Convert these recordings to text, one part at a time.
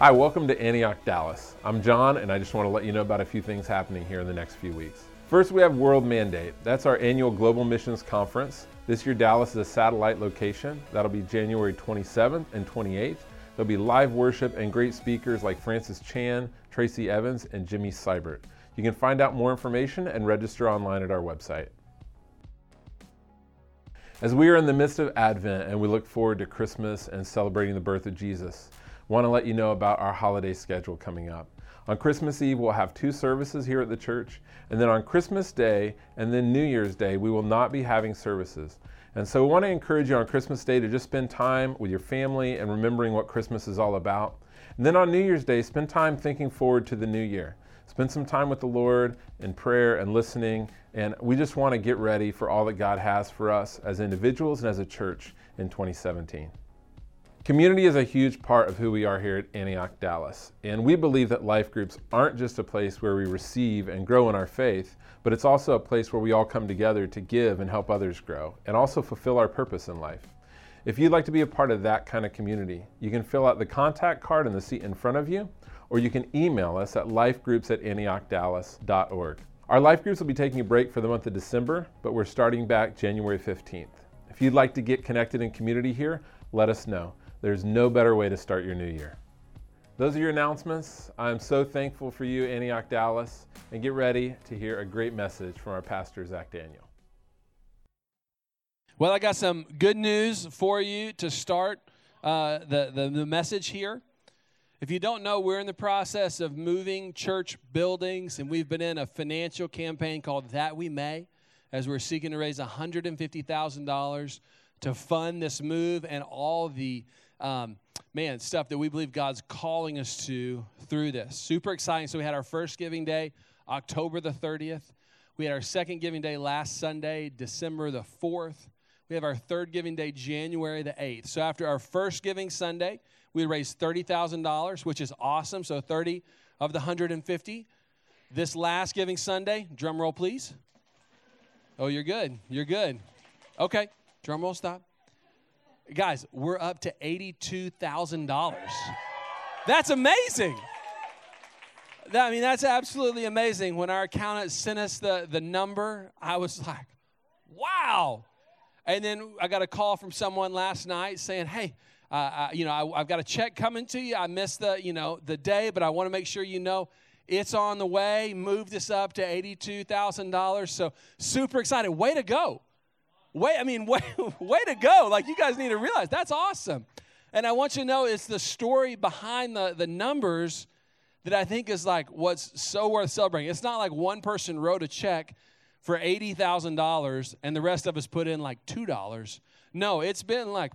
Hi, welcome to Antioch, Dallas. I'm John, and I just want to let you know about a few things happening here in the next few weeks. First, we have World Mandate. That's our annual Global Missions Conference. This year, Dallas is a satellite location. That'll be January 27th and 28th. There'll be live worship and great speakers like Francis Chan, Tracy Evans, and Jimmy Seibert. You can find out more information and register online at our website. As we are in the midst of Advent and we look forward to Christmas and celebrating the birth of Jesus, want to let you know about our holiday schedule coming up. On Christmas Eve, we'll have two services here at the church, and then on Christmas Day and then New Year's Day, we will not be having services. And so we want to encourage you on Christmas Day to just spend time with your family and remembering what Christmas is all about. And then on New Year's Day, spend time thinking forward to the new year. Spend some time with the Lord in prayer and listening. And we just want to get ready for all that God has for us as individuals and as a church in 2017. Community is a huge part of who we are here at Antioch Dallas, and we believe that life groups aren't just a place where we receive and grow in our faith, but it's also a place where we all come together to give and help others grow, and also fulfill our purpose in life. If you'd like to be a part of that kind of community, you can fill out the contact card in the seat in front of you, or you can email us at lifegroups at antiochdallas.org. Our life groups will be taking a break for the month of December, but we're starting back January 15th. If you'd like to get connected in community here, let us know. There's no better way to start your new year. Those are your announcements. I'm so thankful for you, Antioch Dallas, and get ready to hear a great message from our pastor, Zach Daniel. Well, I got some good news for you to start uh, the, the, the message here. If you don't know, we're in the process of moving church buildings, and we've been in a financial campaign called That We May, as we're seeking to raise $150,000 to fund this move and all the um, man, stuff that we believe God's calling us to through this. Super exciting. So we had our first giving day, October the 30th. We had our second giving day last Sunday, December the 4th. We have our third giving day, January the 8th. So after our first giving Sunday, we raised $30,000, which is awesome. So 30 of the 150. This last giving Sunday, drum roll please. Oh, you're good. You're good. Okay, drum roll stop. Guys, we're up to $82,000. That's amazing. That, I mean, that's absolutely amazing. When our accountant sent us the, the number, I was like, wow. And then I got a call from someone last night saying, hey, uh, I, you know, I, have got a check coming to you. I missed the, you know, the day, but I want to make sure you know it's on the way. Move this up to $82,000. So super excited. Way to go. Way, I mean, way, way to go. Like, you guys need to realize that's awesome. And I want you to know it's the story behind the, the numbers that I think is like what's so worth celebrating. It's not like one person wrote a check for $80,000 and the rest of us put in like $2. No, it's been like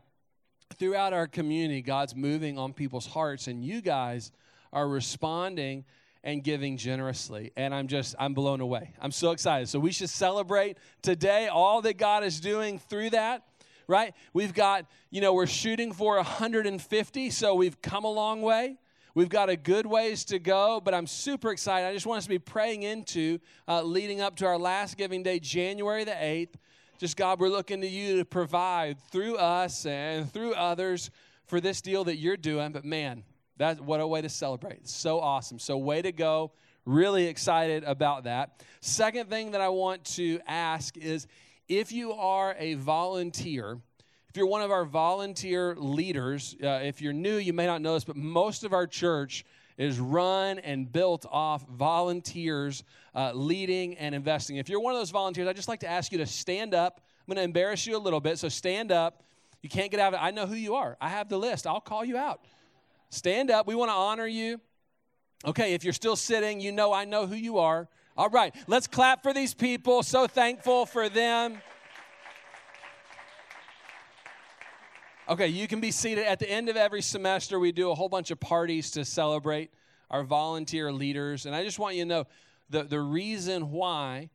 throughout our community, God's moving on people's hearts, and you guys are responding and giving generously. And I'm just, I'm blown away. I'm so excited. So we should celebrate today all that God is doing through that, right? We've got, you know, we're shooting for 150, so we've come a long way. We've got a good ways to go, but I'm super excited. I just want us to be praying into uh, leading up to our last giving day, January the 8th. Just God, we're looking to you to provide through us and through others for this deal that you're doing. But man, that what a way to celebrate. So awesome. So way to go. Really excited about that. Second thing that I want to ask is if you are a volunteer, if you're one of our volunteer leaders, uh, if you're new, you may not know this, but most of our church is run and built off volunteers uh, leading and investing. If you're one of those volunteers, I'd just like to ask you to stand up. I'm going to embarrass you a little bit, so stand up. You can't get out of it. I know who you are. I have the list. I'll call you out. Stand up. We want to honor you. Okay, if you're still sitting, you know I know who you are. All right, let's clap for these people. So thankful for them. Okay, you can be seated. At the end of every semester, we do a whole bunch of parties to celebrate our volunteer leaders. And I just want you to know the, the reason why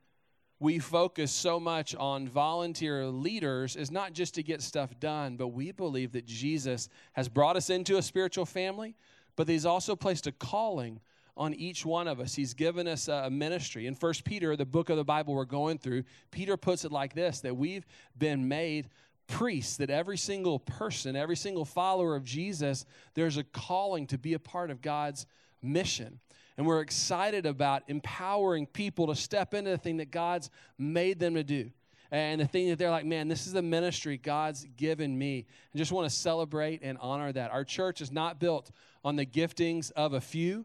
we focus so much on volunteer leaders is not just to get stuff done, but we believe that Jesus has brought us into a spiritual family, but he's also placed a calling on each one of us. He's given us a ministry. In First Peter, the book of the Bible we're going through, Peter puts it like this that we've been made priests, that every single person, every single follower of Jesus, there's a calling to be a part of God's mission. And we're excited about empowering people to step into the thing that God's made them to do. And the thing that they're like, man, this is the ministry God's given me. And just want to celebrate and honor that. Our church is not built on the giftings of a few,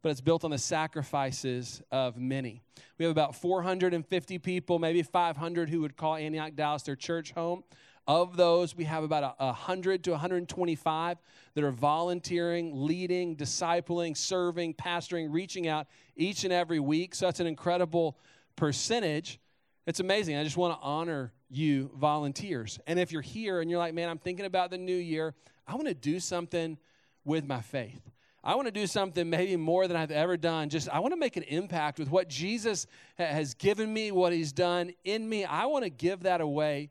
but it's built on the sacrifices of many. We have about 450 people, maybe 500 who would call Antioch Dallas their church home. Of those, we have about 100 to 125 that are volunteering, leading, discipling, serving, pastoring, reaching out each and every week. So that's an incredible percentage. It's amazing. I just want to honor you, volunteers. And if you're here and you're like, man, I'm thinking about the new year, I want to do something with my faith. I want to do something maybe more than I've ever done. Just, I want to make an impact with what Jesus has given me, what he's done in me. I want to give that away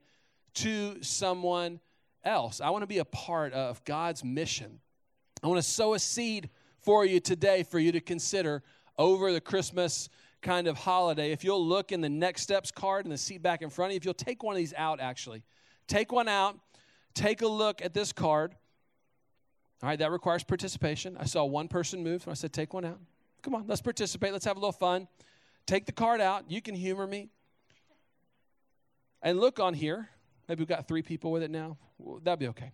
to someone else. I want to be a part of God's mission. I want to sow a seed for you today for you to consider over the Christmas kind of holiday. If you'll look in the next steps card in the seat back in front of you, if you'll take one of these out, actually, take one out, take a look at this card. All right, that requires participation. I saw one person move, so I said, take one out. Come on, let's participate. Let's have a little fun. Take the card out. You can humor me. And look on here. Maybe we've got three people with it now. Well, that'd be okay.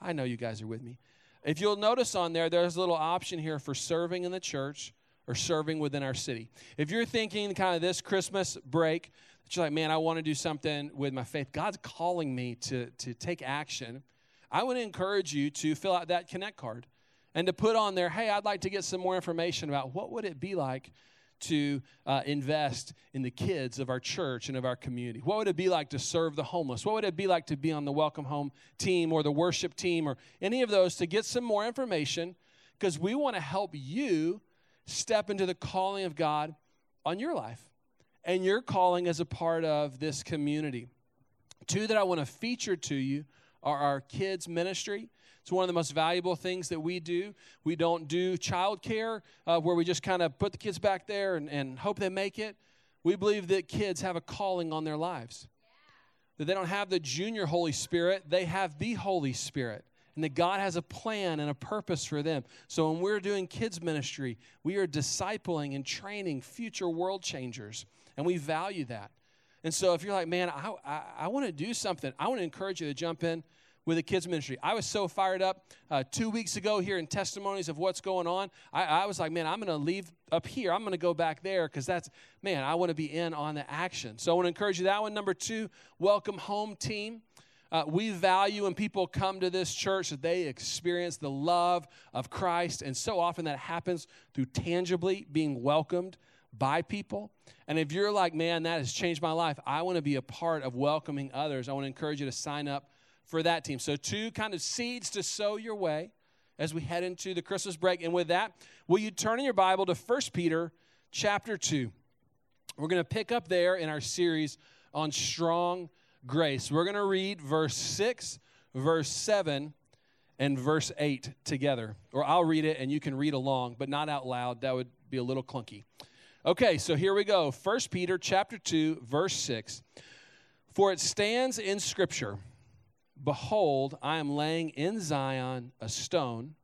I know you guys are with me. If you'll notice on there, there's a little option here for serving in the church or serving within our city. If you're thinking kind of this Christmas break, that you're like, man, I want to do something with my faith, God's calling me to, to take action, I would encourage you to fill out that Connect card and to put on there, hey, I'd like to get some more information about what would it be like to uh, invest in the kids of our church and of our community? What would it be like to serve the homeless? What would it be like to be on the Welcome Home team or the worship team or any of those to get some more information? Because we want to help you step into the calling of God on your life and your calling as a part of this community. Two that I want to feature to you are our kids' ministry it's one of the most valuable things that we do. We don't do childcare uh, where we just kind of put the kids back there and, and hope they make it. We believe that kids have a calling on their lives. That they don't have the junior Holy Spirit, they have the Holy Spirit. And that God has a plan and a purpose for them. So when we're doing kids' ministry, we are discipling and training future world changers. And we value that. And so if you're like, man, I, I, I want to do something, I want to encourage you to jump in with the kids ministry. I was so fired up uh, two weeks ago here in testimonies of what's going on. I, I was like, man, I'm going to leave up here. I'm going to go back there because that's, man, I want to be in on the action. So I want to encourage you that one. Number two, welcome home team. Uh, we value when people come to this church that they experience the love of Christ. And so often that happens through tangibly being welcomed by people. And if you're like, man, that has changed my life, I want to be a part of welcoming others. I want to encourage you to sign up for that team. So, two kind of seeds to sow your way as we head into the Christmas break. And with that, will you turn in your Bible to 1 Peter chapter 2? We're going to pick up there in our series on strong grace. We're going to read verse 6, verse 7, and verse 8 together. Or I'll read it and you can read along, but not out loud. That would be a little clunky. Okay, so here we go. 1 Peter chapter 2, verse 6. For it stands in Scripture Behold, I am laying in Zion a stone,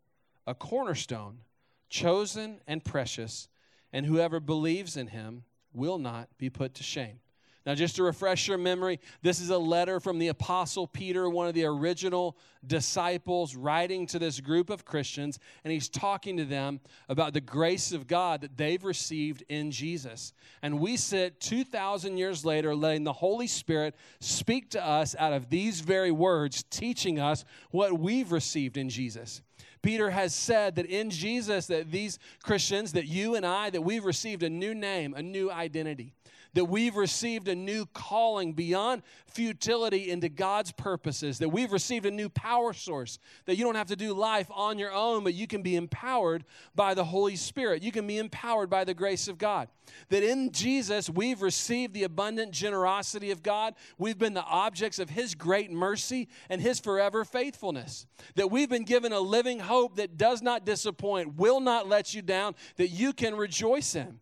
a cornerstone, chosen and precious, and whoever believes in him will not be put to shame. Now, just to refresh your memory, this is a letter from the Apostle Peter, one of the original disciples, writing to this group of Christians, and he's talking to them about the grace of God that they've received in Jesus. And we sit 2,000 years later, letting the Holy Spirit speak to us out of these very words, teaching us what we've received in Jesus. Peter has said that in Jesus, that these Christians, that you and I, that we've received a new name, a new identity that we've received a new calling beyond futility into God's purposes, that we've received a new power source, that you don't have to do life on your own, but you can be empowered by the Holy Spirit. You can be empowered by the grace of God. That in Jesus, we've received the abundant generosity of God. We've been the objects of His great mercy and His forever faithfulness. That we've been given a living hope that does not disappoint, will not let you down, that you can rejoice in.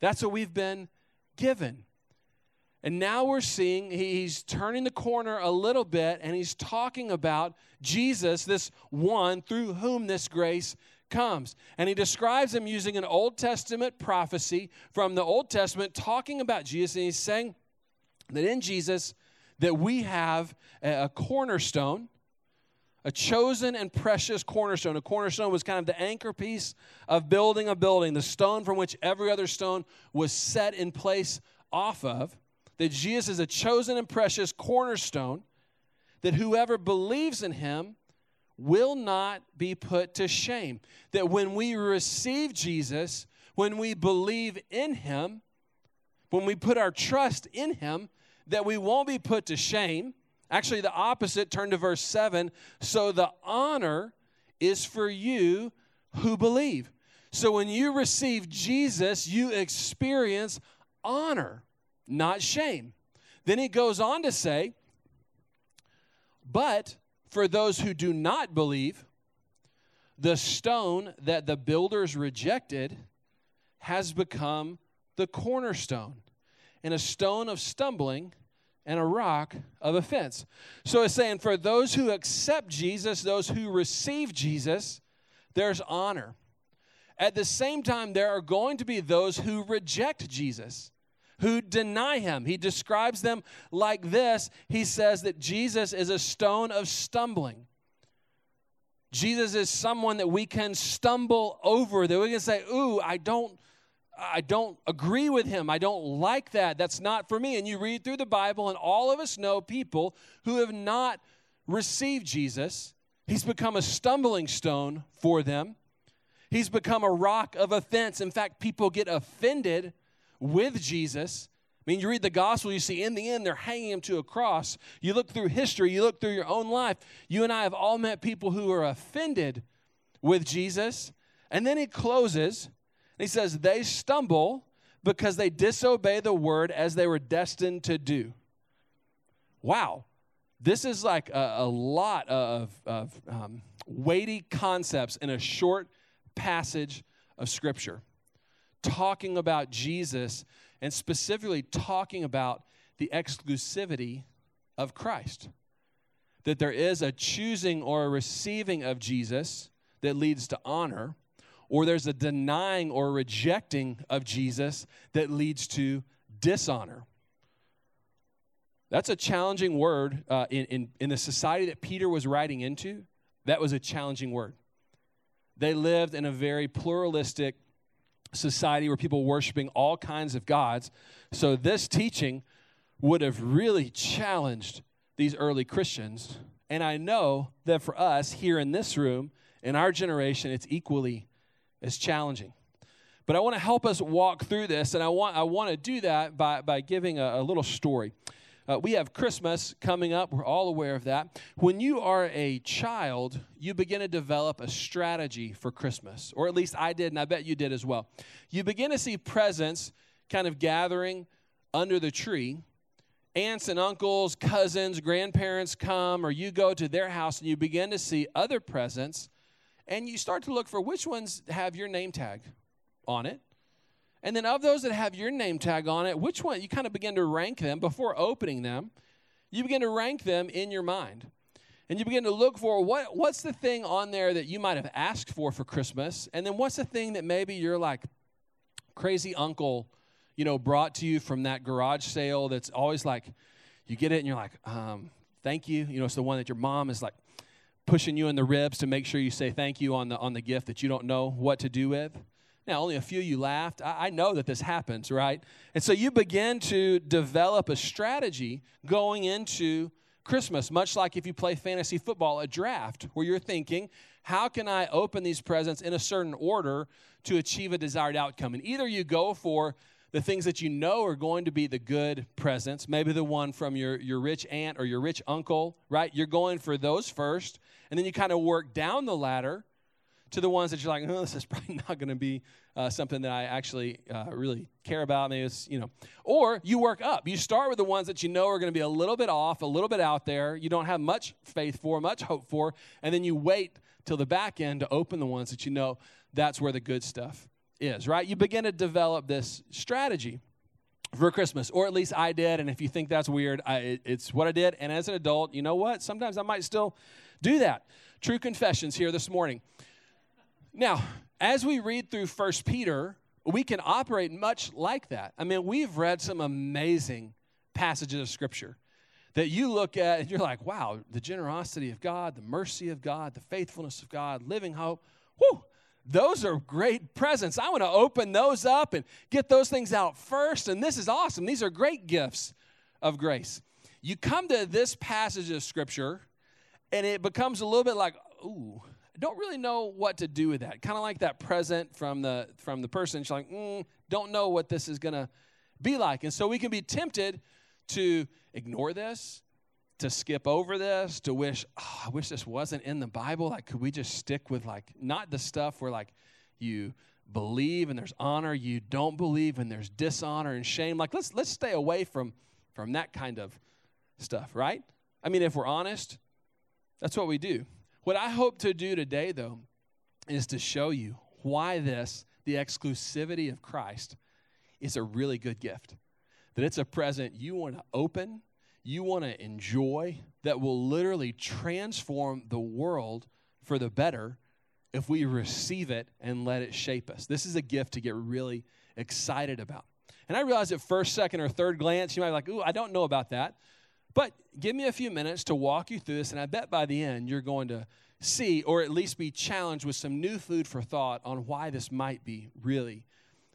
That's what we've been given. And now we're seeing he's turning the corner a little bit and he's talking about Jesus, this one through whom this grace comes. And he describes him using an Old Testament prophecy from the Old Testament talking about Jesus. And he's saying that in Jesus, that we have a cornerstone, a chosen and precious cornerstone. A cornerstone was kind of the anchor piece of building a building, the stone from which every other stone was set in place off of. That Jesus is a chosen and precious cornerstone, that whoever believes in him will not be put to shame. That when we receive Jesus, when we believe in him, when we put our trust in him, that we won't be put to shame. Actually, the opposite, turn to verse 7. So the honor is for you who believe. So when you receive Jesus, you experience honor, not shame. Then he goes on to say, but for those who do not believe, the stone that the builders rejected has become the cornerstone and a stone of stumbling and a rock of offense. So it's saying for those who accept Jesus, those who receive Jesus, there's honor. At the same time, there are going to be those who reject Jesus, who deny him. He describes them like this He says that Jesus is a stone of stumbling. Jesus is someone that we can stumble over, that we can say, Ooh, I don't I don't agree with him. I don't like that. That's not for me. And you read through the Bible, and all of us know people who have not received Jesus. He's become a stumbling stone for them, he's become a rock of offense. In fact, people get offended with Jesus. I mean, you read the gospel, you see in the end they're hanging him to a cross. You look through history, you look through your own life. You and I have all met people who are offended with Jesus. And then he closes he says, They stumble because they disobey the word as they were destined to do. Wow. This is like a, a lot of, of um, weighty concepts in a short passage of Scripture, talking about Jesus and specifically talking about the exclusivity of Christ. That there is a choosing or a receiving of Jesus that leads to honor or there's a denying or rejecting of Jesus that leads to dishonor. That's a challenging word uh, in, in, in the society that Peter was writing into. That was a challenging word. They lived in a very pluralistic society where people were worshiping all kinds of gods. So this teaching would have really challenged these early Christians. And I know that for us here in this room, in our generation, it's equally is challenging. But I want to help us walk through this, and I want, I want to do that by, by giving a, a little story. Uh, we have Christmas coming up. We're all aware of that. When you are a child, you begin to develop a strategy for Christmas, or at least I did, and I bet you did as well. You begin to see presents kind of gathering under the tree. Aunts and uncles, cousins, grandparents come, or you go to their house and you begin to see other presents and you start to look for which ones have your name tag on it. And then of those that have your name tag on it, which one you kind of begin to rank them before opening them. You begin to rank them in your mind. And you begin to look for what what's the thing on there that you might have asked for for Christmas? And then what's the thing that maybe you're like crazy uncle, you know, brought to you from that garage sale that's always like you get it and you're like, um, thank you. You know, it's the one that your mom is like, pushing you in the ribs to make sure you say thank you on the on the gift that you don't know what to do with. Now, only a few you laughed. I, I know that this happens, right? And so you begin to develop a strategy going into Christmas, much like if you play fantasy football, a draft, where you're thinking, how can I open these presents in a certain order to achieve a desired outcome? And either you go for the things that you know are going to be the good presents, maybe the one from your, your rich aunt or your rich uncle, right? You're going for those first. And then you kind of work down the ladder to the ones that you're like, oh, this is probably not going to be uh, something that I actually uh, really care about. Maybe it's, you know, or you work up. You start with the ones that you know are going to be a little bit off, a little bit out there. You don't have much faith for, much hope for, and then you wait till the back end to open the ones that you know that's where the good stuff is, right? You begin to develop this strategy. for Christmas, or at least I did. And if you think that's weird, I, it's what I did. And as an adult, you know what? Sometimes I might still do that. True confessions here this morning. Now, as we read through First Peter, we can operate much like that. I mean, we've read some amazing passages of Scripture that you look at and you're like, wow, the generosity of God, the mercy of God, the faithfulness of God, living hope. Whew, those are great presents. I want to open those up and get those things out first. And this is awesome. These are great gifts of grace. You come to this passage of Scripture, and it becomes a little bit like, ooh, I don't really know what to do with that. Kind of like that present from the from the person. She's like, mm, don't know what this is gonna be like, and so we can be tempted to ignore this, to skip over this, to wish, oh, I wish this wasn't in the Bible. Like, could we just stick with like not the stuff where like you believe and there's honor, you don't believe and there's dishonor and shame. Like, let's let's stay away from from that kind of stuff, right? I mean, if we're honest, that's what we do. What I hope to do today, though, is to show you why this, the exclusivity of Christ, is a really good gift. That it's a present you want to open you want to enjoy that will literally transform the world for the better if we receive it and let it shape us. This is a gift to get really excited about. And I realize at first, second, or third glance, you might be like, ooh, I don't know about that. But give me a few minutes to walk you through this, and I bet by the end you're going to see, or at least be challenged with some new food for thought on why this might be really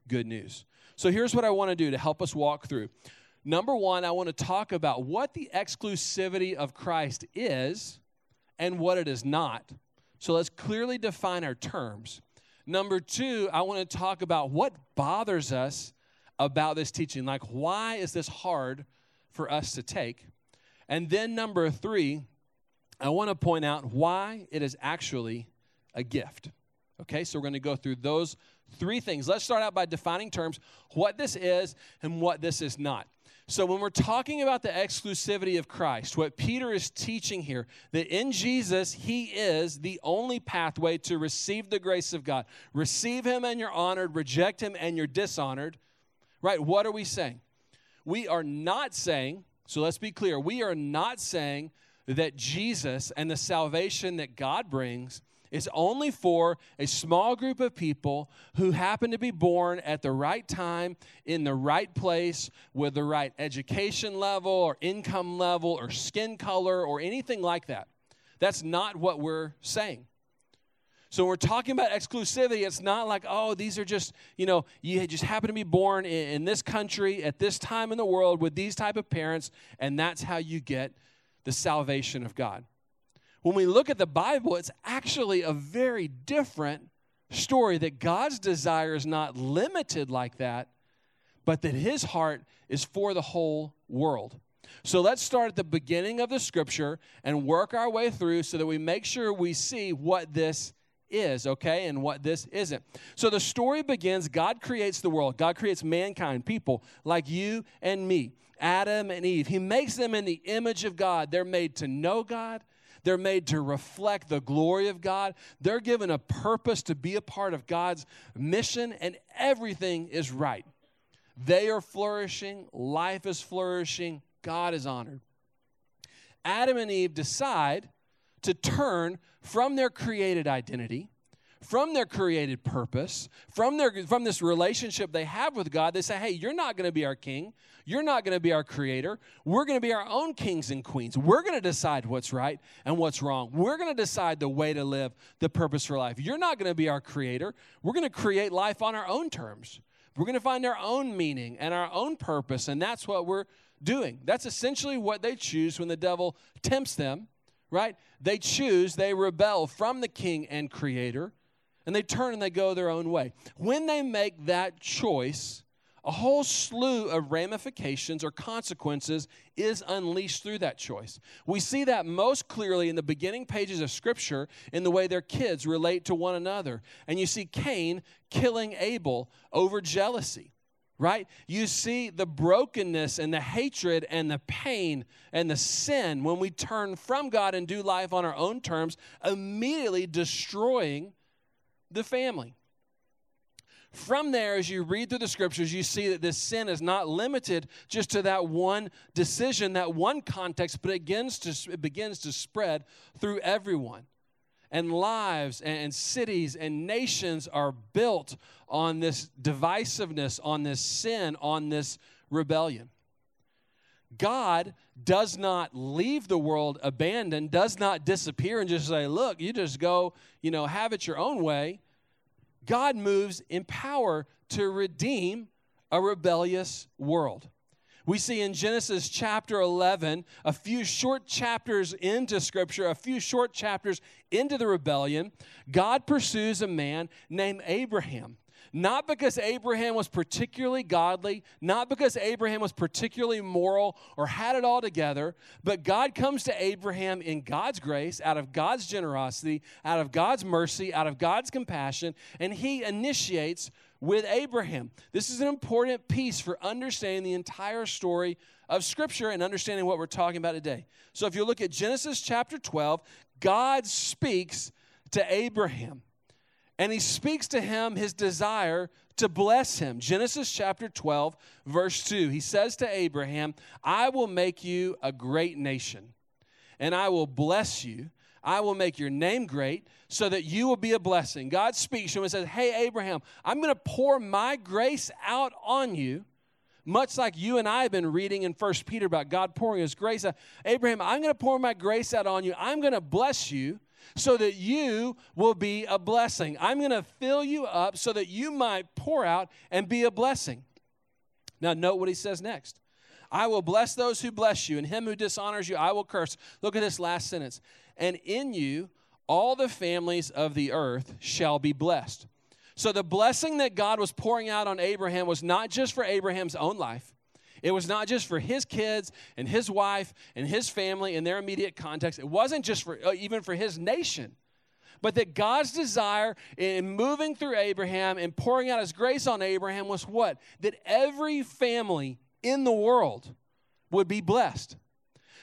good news. So here's what I want to do to help us walk through. Number one, I want to talk about what the exclusivity of Christ is and what it is not. So let's clearly define our terms. Number two, I want to talk about what bothers us about this teaching. Like, why is this hard for us to take? And then number three, I want to point out why it is actually a gift. Okay, so we're going to go through those three things. Let's start out by defining terms, what this is and what this is not. So, when we're talking about the exclusivity of Christ, what Peter is teaching here, that in Jesus, he is the only pathway to receive the grace of God. Receive him and you're honored, reject him and you're dishonored. Right? What are we saying? We are not saying, so let's be clear, we are not saying that Jesus and the salvation that God brings is only for a small group of people who happen to be born at the right time, in the right place, with the right education level or income level or skin color or anything like that. That's not what we're saying. So we're talking about exclusivity. It's not like, oh, these are just, you know, you just happen to be born in, in, this country at this time in the world with these type of parents, and that's how you get the salvation of God when we look at the Bible, it's actually a very different story that God's desire is not limited like that, but that his heart is for the whole world. So let's start at the beginning of the scripture and work our way through so that we make sure we see what this is, okay, and what this isn't. So the story begins God creates the world, God creates mankind, people like you and me, Adam and Eve. He makes them in the image of God. They're made to know God, they're made to reflect the glory of God. They're given a purpose to be a part of God's mission, and everything is right. They are flourishing, life is flourishing, God is honored. Adam and Eve decide to turn from their created identity from their created purpose, from, their, from this relationship they have with God, they say, hey, you're not going to be our king. You're not going to be our creator. We're going to be our own kings and queens. We're going to decide what's right and what's wrong. We're going to decide the way to live, the purpose for life. You're not going to be our creator. We're going to create life on our own terms. We're going to find our own meaning and our own purpose, and that's what we're doing. That's essentially what they choose when the devil tempts them, right? They choose, they rebel from the king and creator and they turn and they go their own way. When they make that choice, a whole slew of ramifications or consequences is unleashed through that choice. We see that most clearly in the beginning pages of Scripture in the way their kids relate to one another. And you see Cain killing Abel over jealousy, right? You see the brokenness and the hatred and the pain and the sin when we turn from God and do life on our own terms, immediately destroying the family. from there, as you read through the scriptures, you see that this sin is not limited just to that one decision, that one context, but it begins to, it begins to spread through everyone. And lives and cities and nations are built on this divisiveness, on this sin, on this rebellion. God does not leave the world abandoned, does not disappear and just say, look, you just go, you know, have it your own way. God moves in power to redeem a rebellious world. We see in Genesis chapter 11, a few short chapters into Scripture, a few short chapters into the rebellion, God pursues a man named Abraham. Not because Abraham was particularly godly, not because Abraham was particularly moral or had it all together, but God comes to Abraham in God's grace, out of God's generosity, out of God's mercy, out of God's compassion, and he initiates with Abraham. This is an important piece for understanding the entire story of Scripture and understanding what we're talking about today. So if you look at Genesis chapter 12, God speaks to Abraham and he speaks to him his desire to bless him. Genesis chapter 12, verse 2. He says to Abraham, I will make you a great nation, and I will bless you. I will make your name great so that you will be a blessing. God speaks to him and says, Hey, Abraham, I'm going to pour my grace out on you much like you and I have been reading in First Peter about God pouring his grace out. Abraham, I'm going to pour my grace out on you. I'm going to bless you so that you will be a blessing. I'm going to fill you up so that you might pour out and be a blessing. Now, note what he says next. I will bless those who bless you, and him who dishonors you, I will curse. Look at this last sentence. And in you, all the families of the earth shall be blessed. So, the blessing that God was pouring out on Abraham was not just for Abraham's own life, it was not just for his kids and his wife and his family and their immediate context. It wasn't just for uh, even for his nation. But that God's desire in moving through Abraham and pouring out his grace on Abraham was what? That every family in the world would be blessed.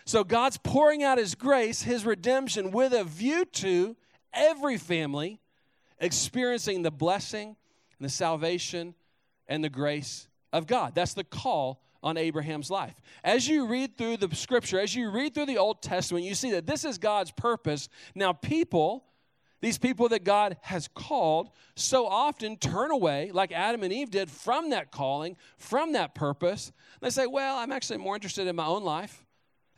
So God's pouring out his grace, his redemption, with a view to every family experiencing the blessing and the salvation and the grace of God. That's the call on Abraham's life. As you read through the scripture, as you read through the Old Testament, you see that this is God's purpose. Now, people, these people that God has called, so often turn away, like Adam and Eve did, from that calling, from that purpose. They say, Well, I'm actually more interested in my own life.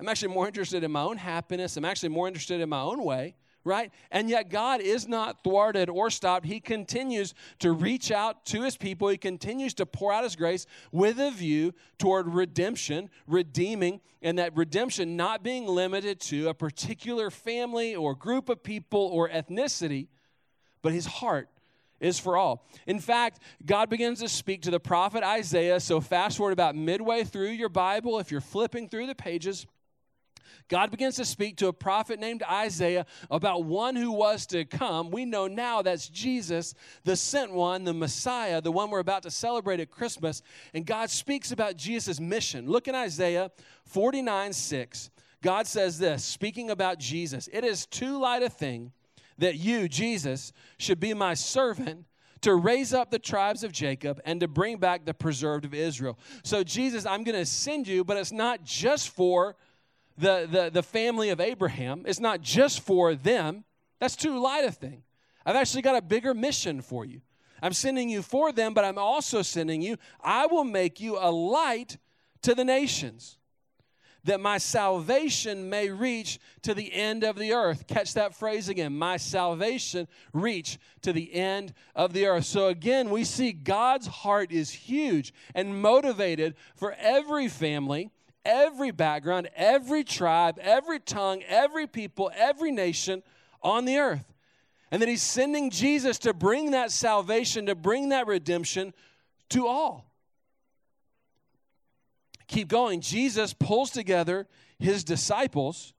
I'm actually more interested in my own happiness. I'm actually more interested in my own way right? And yet God is not thwarted or stopped. He continues to reach out to his people. He continues to pour out his grace with a view toward redemption, redeeming, and that redemption not being limited to a particular family or group of people or ethnicity, but his heart is for all. In fact, God begins to speak to the prophet Isaiah. So, fast forward about midway through your Bible, if you're flipping through the pages, God begins to speak to a prophet named Isaiah about one who was to come. We know now that's Jesus, the sent one, the Messiah, the one we're about to celebrate at Christmas. And God speaks about Jesus' mission. Look in Isaiah 49 6. God says this, speaking about Jesus It is too light a thing that you, Jesus, should be my servant to raise up the tribes of Jacob and to bring back the preserved of Israel. So, Jesus, I'm going to send you, but it's not just for the, the, the family of Abraham. It's not just for them. That's too light a thing. I've actually got a bigger mission for you. I'm sending you for them, but I'm also sending you, I will make you a light to the nations, that my salvation may reach to the end of the earth. Catch that phrase again my salvation reach to the end of the earth. So again, we see God's heart is huge and motivated for every family every background, every tribe, every tongue, every people, every nation on the earth. And that he's sending Jesus to bring that salvation, to bring that redemption to all. Keep going. Jesus pulls together his disciples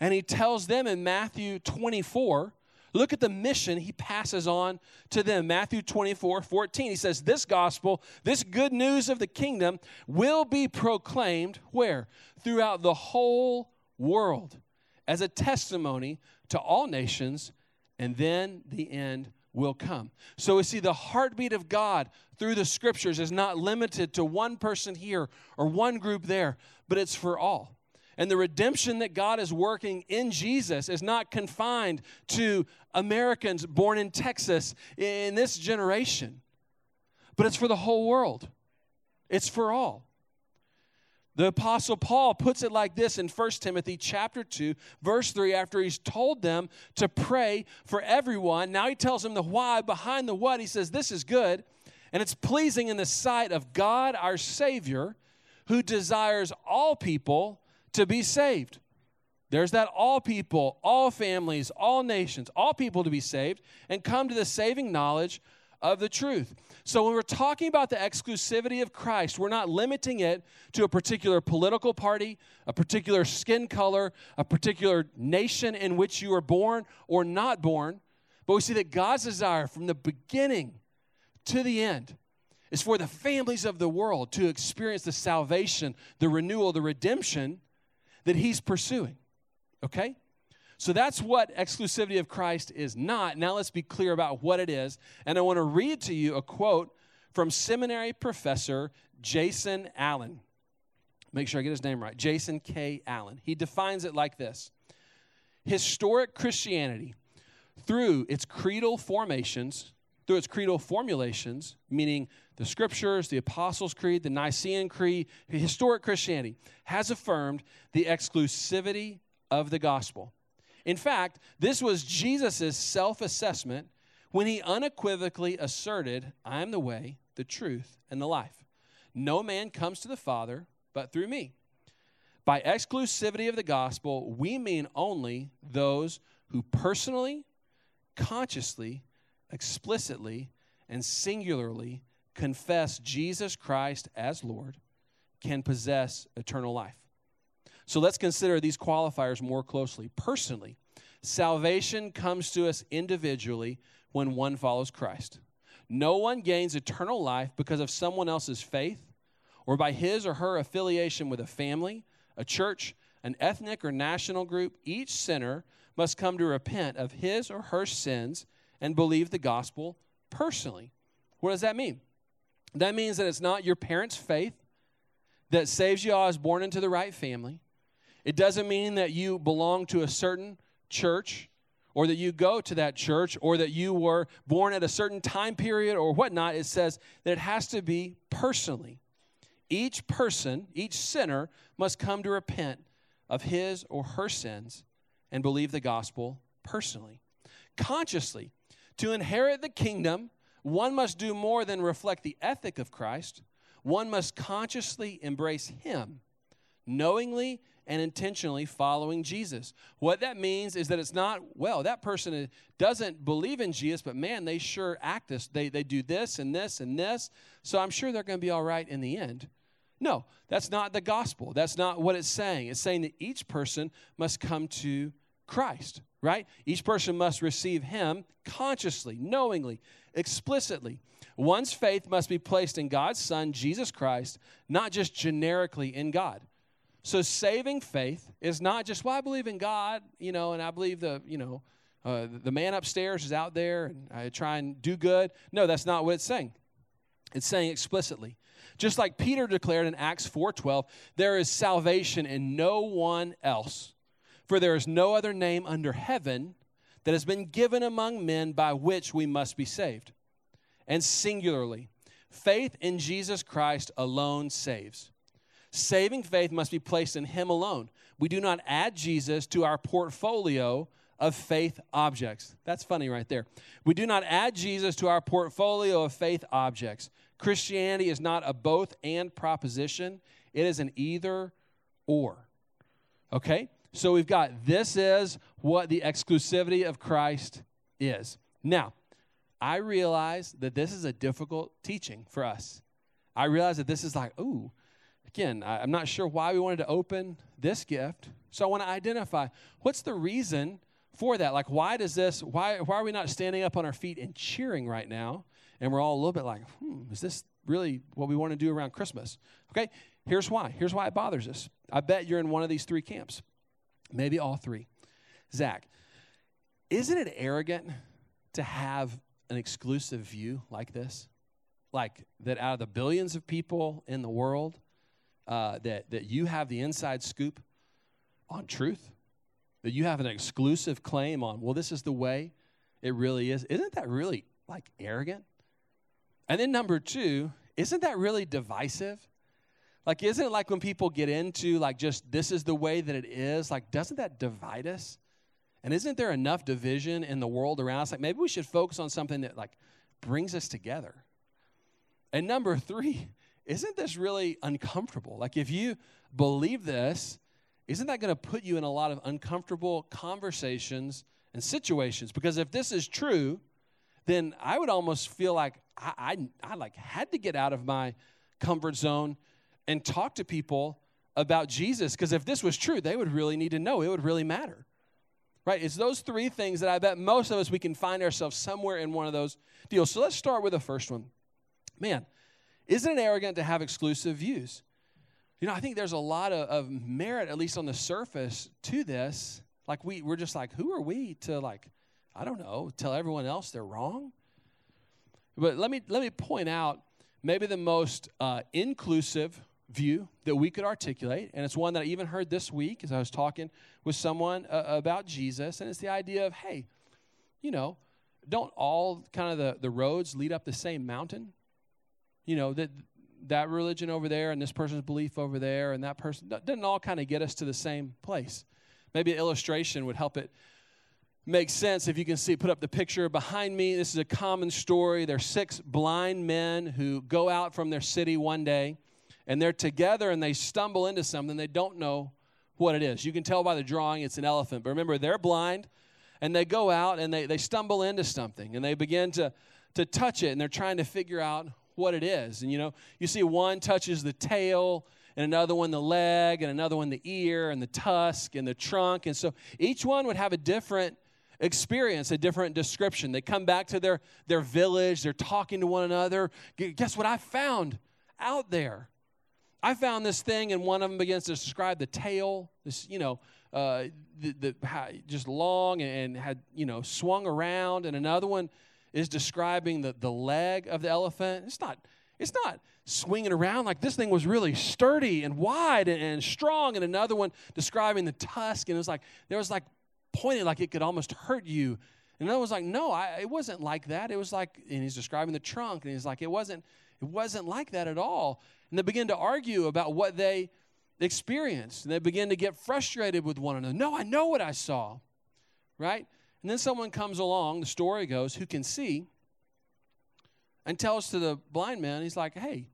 and he tells them in Matthew 24 Look at the mission he passes on to them. Matthew 24, 14. He says, This gospel, this good news of the kingdom will be proclaimed where? Throughout the whole world as a testimony to all nations, and then the end will come. So we see the heartbeat of God through the scriptures is not limited to one person here or one group there, but it's for all. And the redemption that God is working in Jesus is not confined to Americans born in Texas in this generation, but it's for the whole world. It's for all. The apostle Paul puts it like this in 1 Timothy chapter 2 verse 3 after he's told them to pray for everyone. Now he tells them the why behind the what. He says this is good and it's pleasing in the sight of God our savior who desires all people to be saved. There's that all people, all families, all nations, all people to be saved and come to the saving knowledge of the truth. So, when we're talking about the exclusivity of Christ, we're not limiting it to a particular political party, a particular skin color, a particular nation in which you were born or not born. But we see that God's desire from the beginning to the end is for the families of the world to experience the salvation, the renewal, the redemption that He's pursuing. Okay? So that's what exclusivity of Christ is not. Now let's be clear about what it is. And I want to read to you a quote from seminary professor Jason Allen. Make sure I get his name right. Jason K. Allen. He defines it like this Historic Christianity, through its creedal formations, through its creedal formulations, meaning the scriptures, the Apostles' Creed, the Nicene Creed, historic Christianity, has affirmed the exclusivity of the gospel. In fact, this was Jesus' self assessment when he unequivocally asserted, I am the way, the truth, and the life. No man comes to the Father but through me. By exclusivity of the gospel, we mean only those who personally, consciously, explicitly, and singularly confess Jesus Christ as Lord can possess eternal life. So let's consider these qualifiers more closely. Personally, salvation comes to us individually when one follows Christ. No one gains eternal life because of someone else's faith or by his or her affiliation with a family, a church, an ethnic or national group. Each sinner must come to repent of his or her sins and believe the gospel personally. What does that mean? That means that it's not your parents' faith that saves you. Oh, I was born into the right family. It doesn't mean that you belong to a certain church or that you go to that church or that you were born at a certain time period or whatnot. It says that it has to be personally. Each person, each sinner, must come to repent of his or her sins and believe the gospel personally. Consciously, to inherit the kingdom, one must do more than reflect the ethic of Christ. One must consciously embrace him, knowingly and intentionally following Jesus. What that means is that it's not, well, that person doesn't believe in Jesus, but man, they sure act this. They, they do this and this and this, so I'm sure they're going to be all right in the end. No, that's not the gospel. That's not what it's saying. It's saying that each person must come to Christ, right? Each person must receive Him consciously, knowingly, explicitly. One's faith must be placed in God's Son, Jesus Christ, not just generically in God. So saving faith is not just, well, I believe in God, you know, and I believe the, you know, uh, the man upstairs is out there and I try and do good. No, that's not what it's saying. It's saying explicitly. Just like Peter declared in Acts 4:12, there is salvation in no one else. For there is no other name under heaven that has been given among men by which we must be saved. And singularly, faith in Jesus Christ alone saves. Saving faith must be placed in Him alone. We do not add Jesus to our portfolio of faith objects. That's funny right there. We do not add Jesus to our portfolio of faith objects. Christianity is not a both and proposition, it is an either or. Okay? So we've got this is what the exclusivity of Christ is. Now, I realize that this is a difficult teaching for us. I realize that this is like, ooh, Again, I'm not sure why we wanted to open this gift. So I want to identify what's the reason for that? Like, why does this, why, why are we not standing up on our feet and cheering right now? And we're all a little bit like, hmm, is this really what we want to do around Christmas? Okay, here's why. Here's why it bothers us. I bet you're in one of these three camps, maybe all three. Zach, isn't it arrogant to have an exclusive view like this? Like that out of the billions of people in the world, uh, that, that you have the inside scoop on truth? That you have an exclusive claim on, well, this is the way it really is? Isn't that really like arrogant? And then number two, isn't that really divisive? Like, isn't it like when people get into, like, just this is the way that it is? Like, doesn't that divide us? And isn't there enough division in the world around us? Like, maybe we should focus on something that, like, brings us together. And number three, isn't this really uncomfortable? Like, if you believe this, isn't that going to put you in a lot of uncomfortable conversations and situations? Because if this is true, then I would almost feel like I, I, I like had to get out of my comfort zone and talk to people about Jesus because if this was true, they would really need to know. It would really matter. Right? It's those three things that I bet most of us we can find ourselves somewhere in one of those deals. So let's start with the first one. Man, isn't it arrogant to have exclusive views? You know, I think there's a lot of, of merit, at least on the surface, to this. Like we we're just like, who are we to like, I don't know, tell everyone else they're wrong? But let me let me point out maybe the most uh, inclusive view that we could articulate, and it's one that I even heard this week as I was talking with someone uh, about Jesus, and it's the idea of, hey, you know, don't all kind of the, the roads lead up the same mountain? You know, that that religion over there and this person's belief over there and that person doesn't all kind of get us to the same place. Maybe an illustration would help it make sense if you can see put up the picture behind me. This is a common story. There's six blind men who go out from their city one day and they're together and they stumble into something they don't know what it is. You can tell by the drawing it's an elephant, but remember, they're blind and they go out and they, they stumble into something and they begin to, to touch it and they're trying to figure out what it is. And you know, you see one touches the tail and another one the leg and another one the ear and the tusk and the trunk. And so each one would have a different experience, a different description. They come back to their, their village, they're talking to one another. Guess what I found out there? I found this thing, and one of them begins to describe the tail, this, you know, uh, the, the, just long and had, you know, swung around. And another one is describing the, the leg of the elephant. It's not, it's not swinging around like this thing was really sturdy and wide and, and strong. And another one describing the tusk, and it was like, there was like pointing like it could almost hurt you. And another was like, no, I, it wasn't like that. It was like, and he's describing the trunk, and he's like, it wasn't, it wasn't like that at all. And they begin to argue about what they experienced. And they begin to get frustrated with one another. No, I know what I saw. Right? And then someone comes along, the story goes, who can see and tells to the blind man, he's like, hey,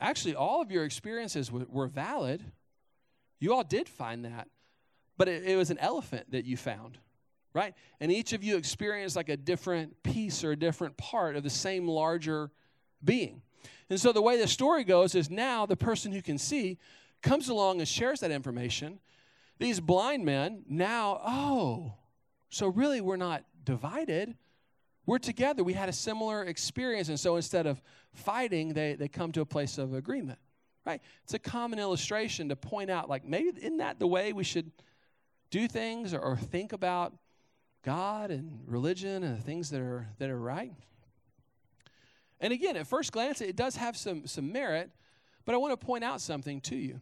actually, all of your experiences w- were valid. You all did find that. But it, it was an elephant that you found right? And each of you experienced like a different piece or a different part of the same larger being. And so the way the story goes is now the person who can see comes along and shares that information. These blind men now, oh, so really we're not divided. We're together. We had a similar experience. And so instead of fighting, they, they come to a place of agreement. Right? It's a common illustration to point out, like, maybe isn't that the way we should do things or, or think about God and religion and the things that are that are right? And again, at first glance, it does have some, some merit, but I want to point out something to you.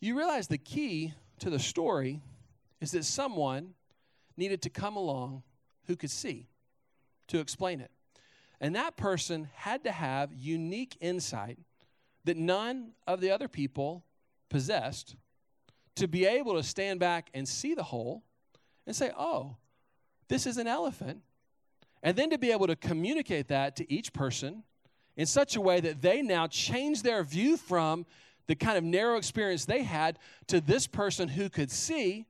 You realize the key to the story is that someone needed to come along who could see to explain it. And that person had to have unique insight that none of the other people possessed to be able to stand back and see the whole and say, oh, this is an elephant and then to be able to communicate that to each person in such a way that they now change their view from the kind of narrow experience they had to this person who could see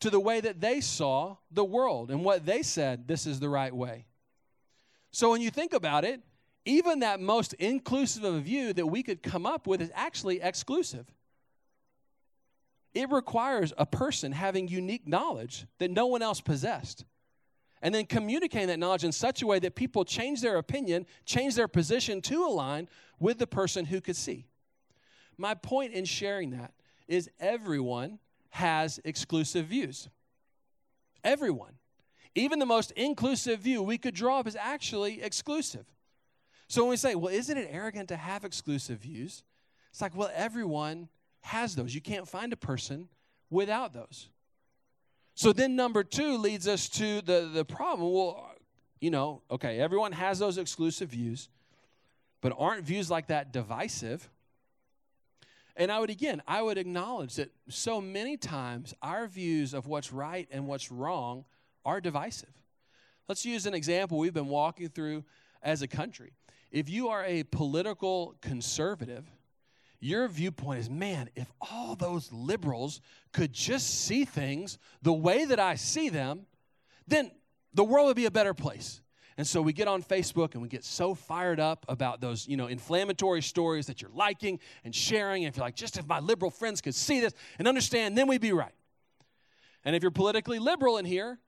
to the way that they saw the world and what they said this is the right way. So when you think about it, even that most inclusive of a view that we could come up with is actually exclusive. It requires a person having unique knowledge that no one else possessed and then communicating that knowledge in such a way that people change their opinion, change their position to align with the person who could see. My point in sharing that is everyone has exclusive views. Everyone. Even the most inclusive view we could draw up is actually exclusive. So when we say, well, isn't it arrogant to have exclusive views? It's like, well, everyone has those. You can't find a person without those. So then number two leads us to the, the problem. Well, you know, okay, everyone has those exclusive views, but aren't views like that divisive? And I would, again, I would acknowledge that so many times our views of what's right and what's wrong are divisive. Let's use an example we've been walking through as a country. If you are a political conservative, your viewpoint is man, if all those liberals could just see things the way that I see them, then the world would be a better place. And so we get on Facebook and we get so fired up about those, you know, inflammatory stories that you're liking and sharing. And if you're like, just if my liberal friends could see this and understand, then we'd be right. And if you're politically liberal in here,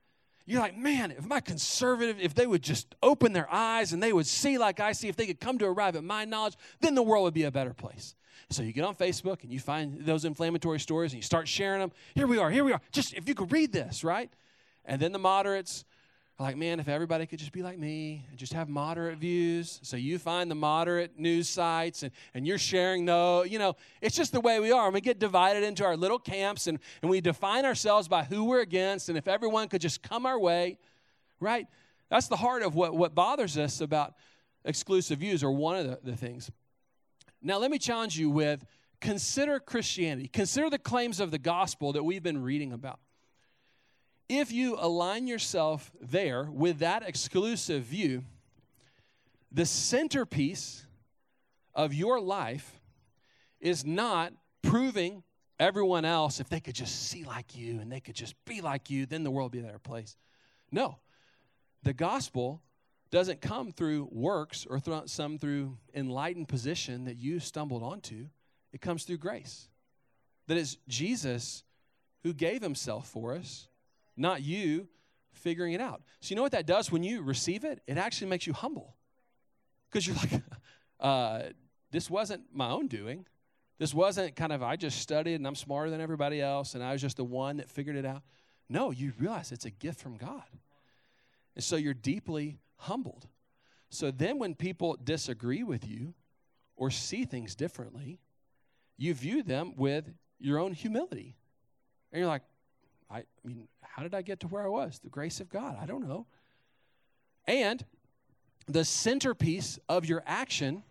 you're like, man, if my conservative, if they would just open their eyes and they would see like I see, if they could come to arrive at my knowledge, then the world would be a better place. So you get on Facebook and you find those inflammatory stories and you start sharing them. Here we are, here we are. Just if you could read this, right? And then the moderates like, man, if everybody could just be like me and just have moderate views. So you find the moderate news sites and, and you're sharing no, you know, it's just the way we are. And we get divided into our little camps and, and we define ourselves by who we're against. And if everyone could just come our way, right? That's the heart of what, what bothers us about exclusive views, or one of the, the things. Now, let me challenge you with consider Christianity, consider the claims of the gospel that we've been reading about if you align yourself there with that exclusive view, the centerpiece of your life is not proving everyone else if they could just see like you and they could just be like you, then the world would be a better place. No. The gospel doesn't come through works or th- some through enlightened position that you stumbled onto. It comes through grace. That is Jesus who gave himself for us not you figuring it out. So, you know what that does when you receive it? It actually makes you humble. Because you're like, uh, this wasn't my own doing. This wasn't kind of, I just studied and I'm smarter than everybody else and I was just the one that figured it out. No, you realize it's a gift from God. And so you're deeply humbled. So then when people disagree with you or see things differently, you view them with your own humility. And you're like, I mean, how did I get to where I was? The grace of God. I don't know. And the centerpiece of your action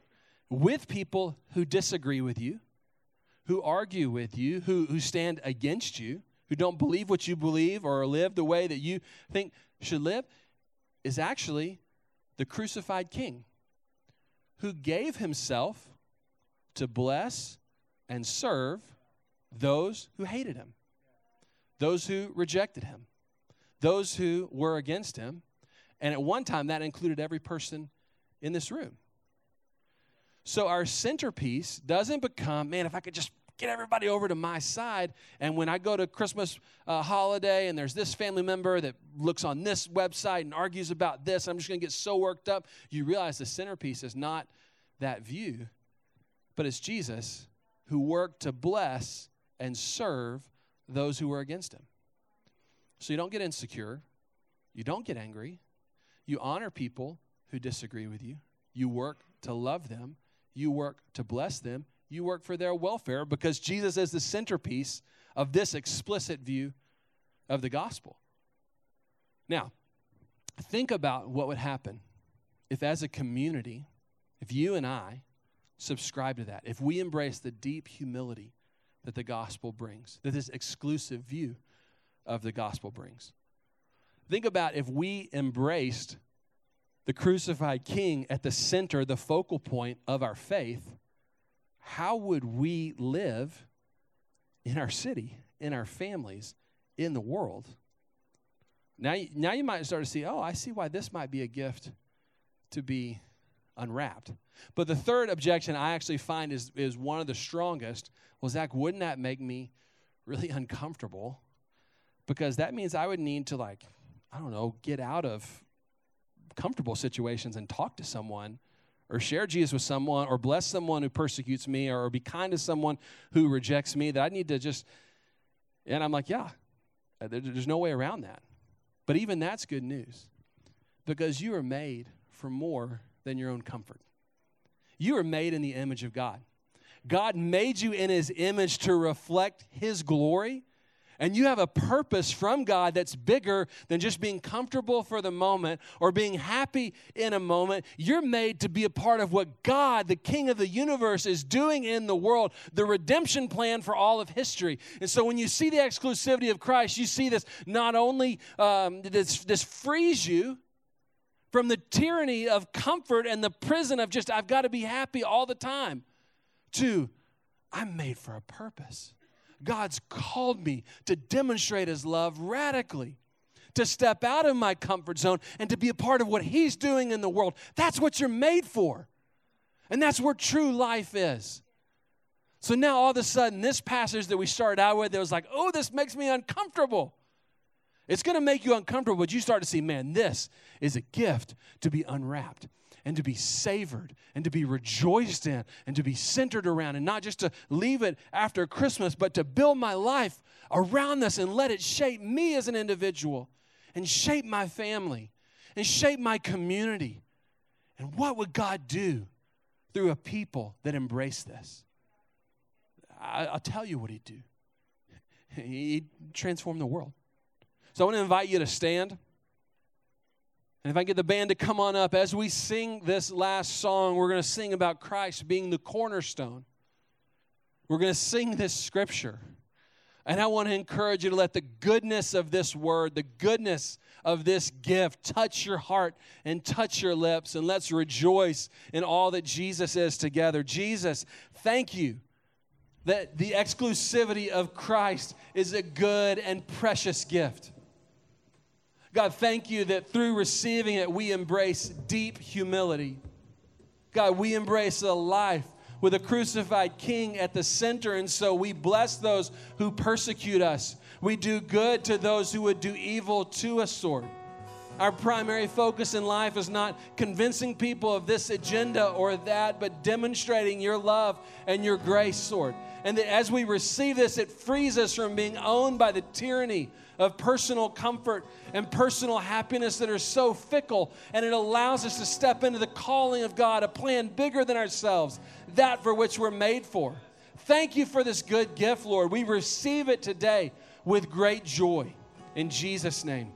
with people who disagree with you, who argue with you, who, who stand against you, who don't believe what you believe or live the way that you think should live, is actually the crucified king who gave himself to bless and serve those who hated him those who rejected him, those who were against him. And at one time, that included every person in this room. So our centerpiece doesn't become, man, if I could just get everybody over to my side. And when I go to Christmas uh, holiday and there's this family member that looks on this website and argues about this, I'm just going to get so worked up. You realize the centerpiece is not that view, but it's Jesus who worked to bless and serve those who were against him. So you don't get insecure, you don't get angry, you honor people who disagree with you, you work to love them, you work to bless them, you work for their welfare because Jesus is the centerpiece of this explicit view of the gospel. Now, think about what would happen if, as a community, if you and I subscribe to that, if we embrace the deep humility that the gospel brings, that this exclusive view of the gospel brings. Think about if we embraced the crucified king at the center, the focal point of our faith, how would we live in our city, in our families, in the world? Now, now you might start to see, oh, I see why this might be a gift to be unwrapped. But the third objection I actually find is, is one of the strongest. Well, Zach, wouldn't that make me really uncomfortable? Because that means I would need to, like, I don't know, get out of comfortable situations and talk to someone or share Jesus with someone or bless someone who persecutes me or be kind to someone who rejects me. That I need to just, and I'm like, yeah, uh, there's no way around that. But even that's good news because you are made for more than your own comfort. You are made in the image of God. God made you in his image to reflect his glory and you have a purpose from God that's bigger than just being comfortable for the moment or being happy in a moment. You're made to be a part of what God, the King of the universe, is doing in the world, the redemption plan for all of history. And so when you see the exclusivity of Christ, you see this not only um, this, this frees you from the tyranny of comfort and the prison of just, I've got to be happy all the time, to, I'm made for a purpose. God's called me to demonstrate His love radically, to step out of my comfort zone and to be a part of what He's doing in the world. That's what you're made for. And that's where true life is. So now all of a sudden, this passage that we started out with, it was like, oh, this makes me uncomfortable. It's going to make you uncomfortable, but you start to see, man, this is a gift to be unwrapped and to be savored and to be rejoiced in and to be centered around and not just to leave it after Christmas, but to build my life around this and let it shape me as an individual and shape my family and shape my community. And what would God do through a people that embrace this? I, will tell you what He'd do. He'd transform the world. So I want to invite you to stand. And if I get the band to come on up, as we sing this last song, we're going to sing about Christ being the cornerstone. We're going to sing this scripture. And I want to encourage you to let the goodness of this word, the goodness of this gift, touch your heart and touch your lips. And let's rejoice in all that Jesus is together. Jesus, thank you that the exclusivity of Christ is a good and precious gift. God, thank you that through receiving it, we embrace deep humility. God, we embrace a life with a crucified king at the center, and so we bless those who persecute us. We do good to those who would do evil to us, Lord. Our primary focus in life is not convincing people of this agenda or that, but demonstrating your love and your grace, Lord. And that as we receive this, it frees us from being owned by the tyranny of personal comfort and personal happiness that are so fickle, and it allows us to step into the calling of God, a plan bigger than ourselves, that for which we're made for. Thank you for this good gift, Lord. We receive it today with great joy. In Jesus' name.